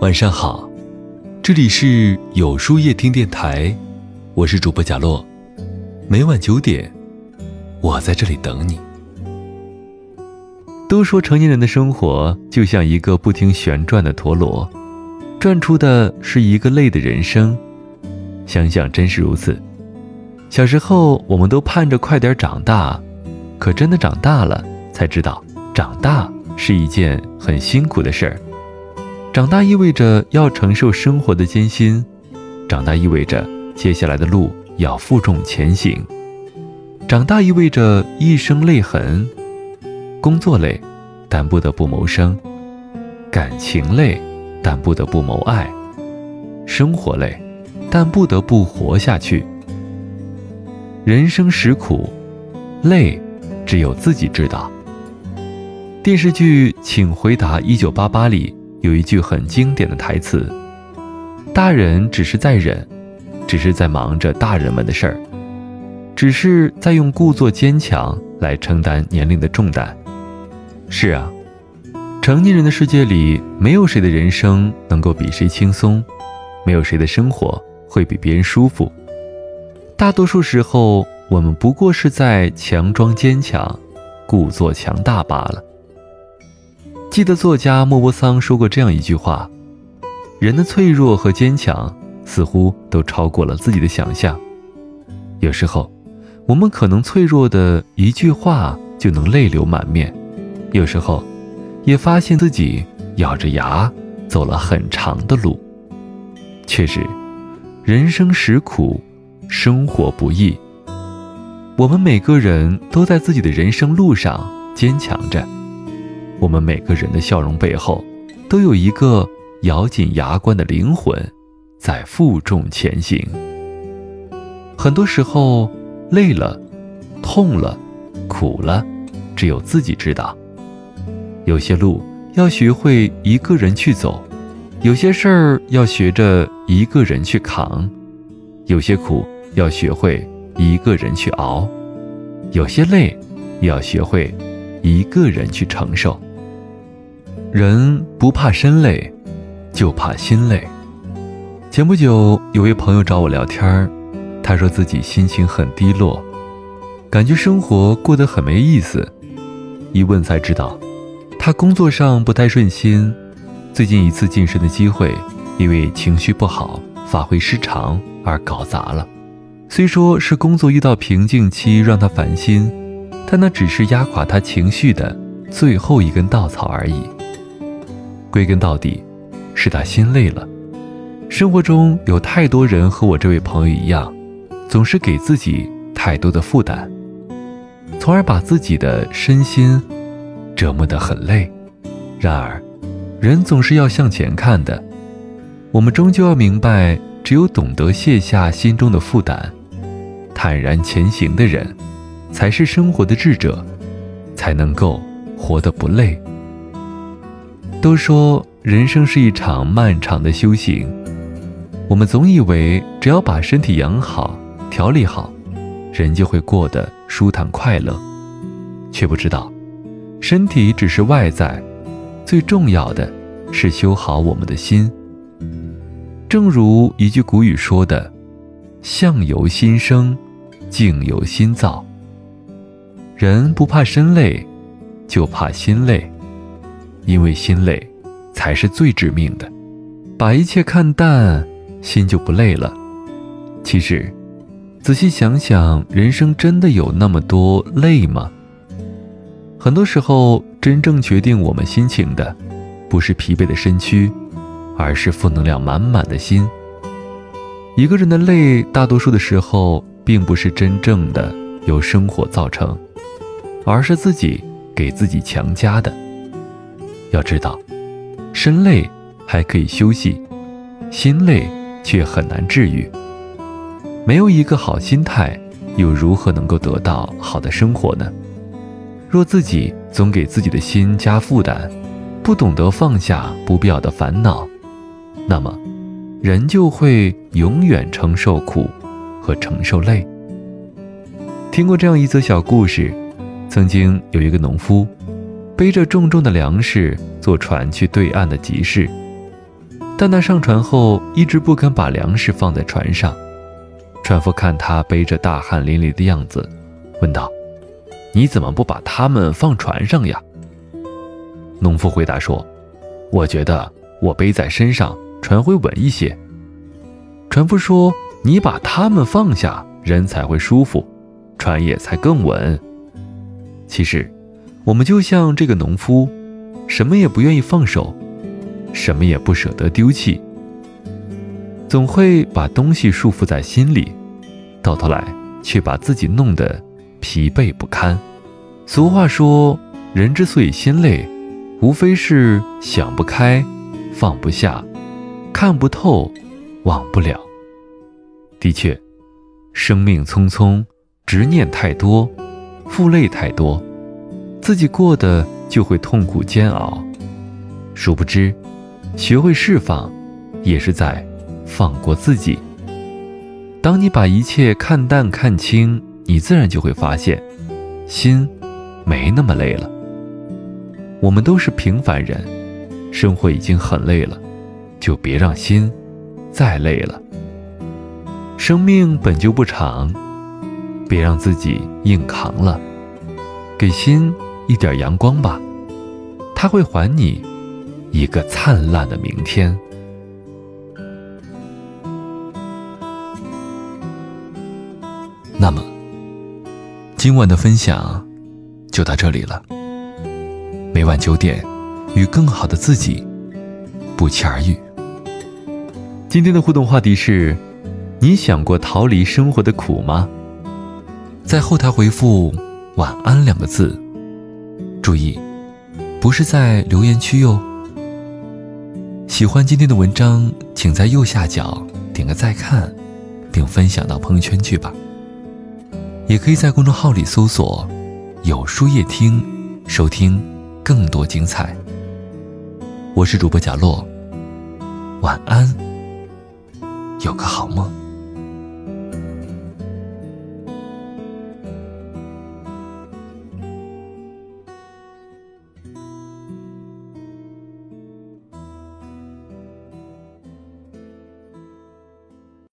晚上好，这里是有书夜听电台，我是主播贾洛，每晚九点，我在这里等你。都说成年人的生活就像一个不停旋转的陀螺，转出的是一个累的人生。想想真是如此。小时候我们都盼着快点长大，可真的长大了才知道，长大是一件很辛苦的事儿。长大意味着要承受生活的艰辛，长大意味着接下来的路要负重前行，长大意味着一生泪痕。工作累，但不得不谋生；感情累，但不得不谋爱；生活累，但不得不活下去。人生实苦，累，只有自己知道。电视剧《请回答一九八八》里有一句很经典的台词：“大人只是在忍，只是在忙着大人们的事儿，只是在用故作坚强来承担年龄的重担。”是啊，成年人的世界里，没有谁的人生能够比谁轻松，没有谁的生活会比别人舒服。大多数时候，我们不过是在强装坚强，故作强大罢了。记得作家莫泊桑说过这样一句话：“人的脆弱和坚强，似乎都超过了自己的想象。有时候，我们可能脆弱的一句话就能泪流满面。”有时候，也发现自己咬着牙走了很长的路。确实，人生实苦，生活不易。我们每个人都在自己的人生路上坚强着。我们每个人的笑容背后，都有一个咬紧牙关的灵魂，在负重前行。很多时候，累了，痛了，苦了，只有自己知道。有些路要学会一个人去走，有些事儿要学着一个人去扛，有些苦要学会一个人去熬，有些累要学会一个人去承受。人不怕身累，就怕心累。前不久有位朋友找我聊天他说自己心情很低落，感觉生活过得很没意思。一问才知道。他工作上不太顺心，最近一次晋升的机会，因为情绪不好、发挥失常而搞砸了。虽说是工作遇到瓶颈期让他烦心，但那只是压垮他情绪的最后一根稻草而已。归根到底，是他心累了。生活中有太多人和我这位朋友一样，总是给自己太多的负担，从而把自己的身心。折磨得很累，然而，人总是要向前看的。我们终究要明白，只有懂得卸下心中的负担，坦然前行的人，才是生活的智者，才能够活得不累。都说人生是一场漫长的修行，我们总以为只要把身体养好、调理好，人就会过得舒坦快乐，却不知道。身体只是外在，最重要的是修好我们的心。正如一句古语说的：“相由心生，境由心造。”人不怕身累，就怕心累，因为心累才是最致命的。把一切看淡，心就不累了。其实，仔细想想，人生真的有那么多累吗？很多时候，真正决定我们心情的，不是疲惫的身躯，而是负能量满满的心。一个人的累，大多数的时候，并不是真正的由生活造成，而是自己给自己强加的。要知道，身累还可以休息，心累却很难治愈。没有一个好心态，又如何能够得到好的生活呢？若自己总给自己的心加负担，不懂得放下不必要的烦恼，那么，人就会永远承受苦和承受累。听过这样一则小故事：曾经有一个农夫，背着重重的粮食坐船去对岸的集市。但他上船后一直不肯把粮食放在船上。船夫看他背着大汗淋漓的样子，问道：“你怎么不把它们放船上呀？”农夫回答说：“我觉得我背在身上，船会稳一些。”船夫说：“你把它们放下，人才会舒服，船也才更稳。”其实，我们就像这个农夫，什么也不愿意放手，什么也不舍得丢弃，总会把东西束缚在心里，到头来却把自己弄得疲惫不堪。俗话说：“人之所以心累。”无非是想不开，放不下，看不透，忘不了。的确，生命匆匆，执念太多，负累太多，自己过得就会痛苦煎熬。殊不知，学会释放，也是在放过自己。当你把一切看淡看清，你自然就会发现，心没那么累了。我们都是平凡人，生活已经很累了，就别让心再累了。生命本就不长，别让自己硬扛了，给心一点阳光吧，它会还你一个灿烂的明天。那么，今晚的分享就到这里了。每晚九点，与更好的自己不期而遇。今天的互动话题是：你想过逃离生活的苦吗？在后台回复“晚安”两个字，注意，不是在留言区哟。喜欢今天的文章，请在右下角点个再看，并分享到朋友圈去吧。也可以在公众号里搜索“有书夜听”，收听。更多精彩。我是主播贾洛，晚安，有个好梦。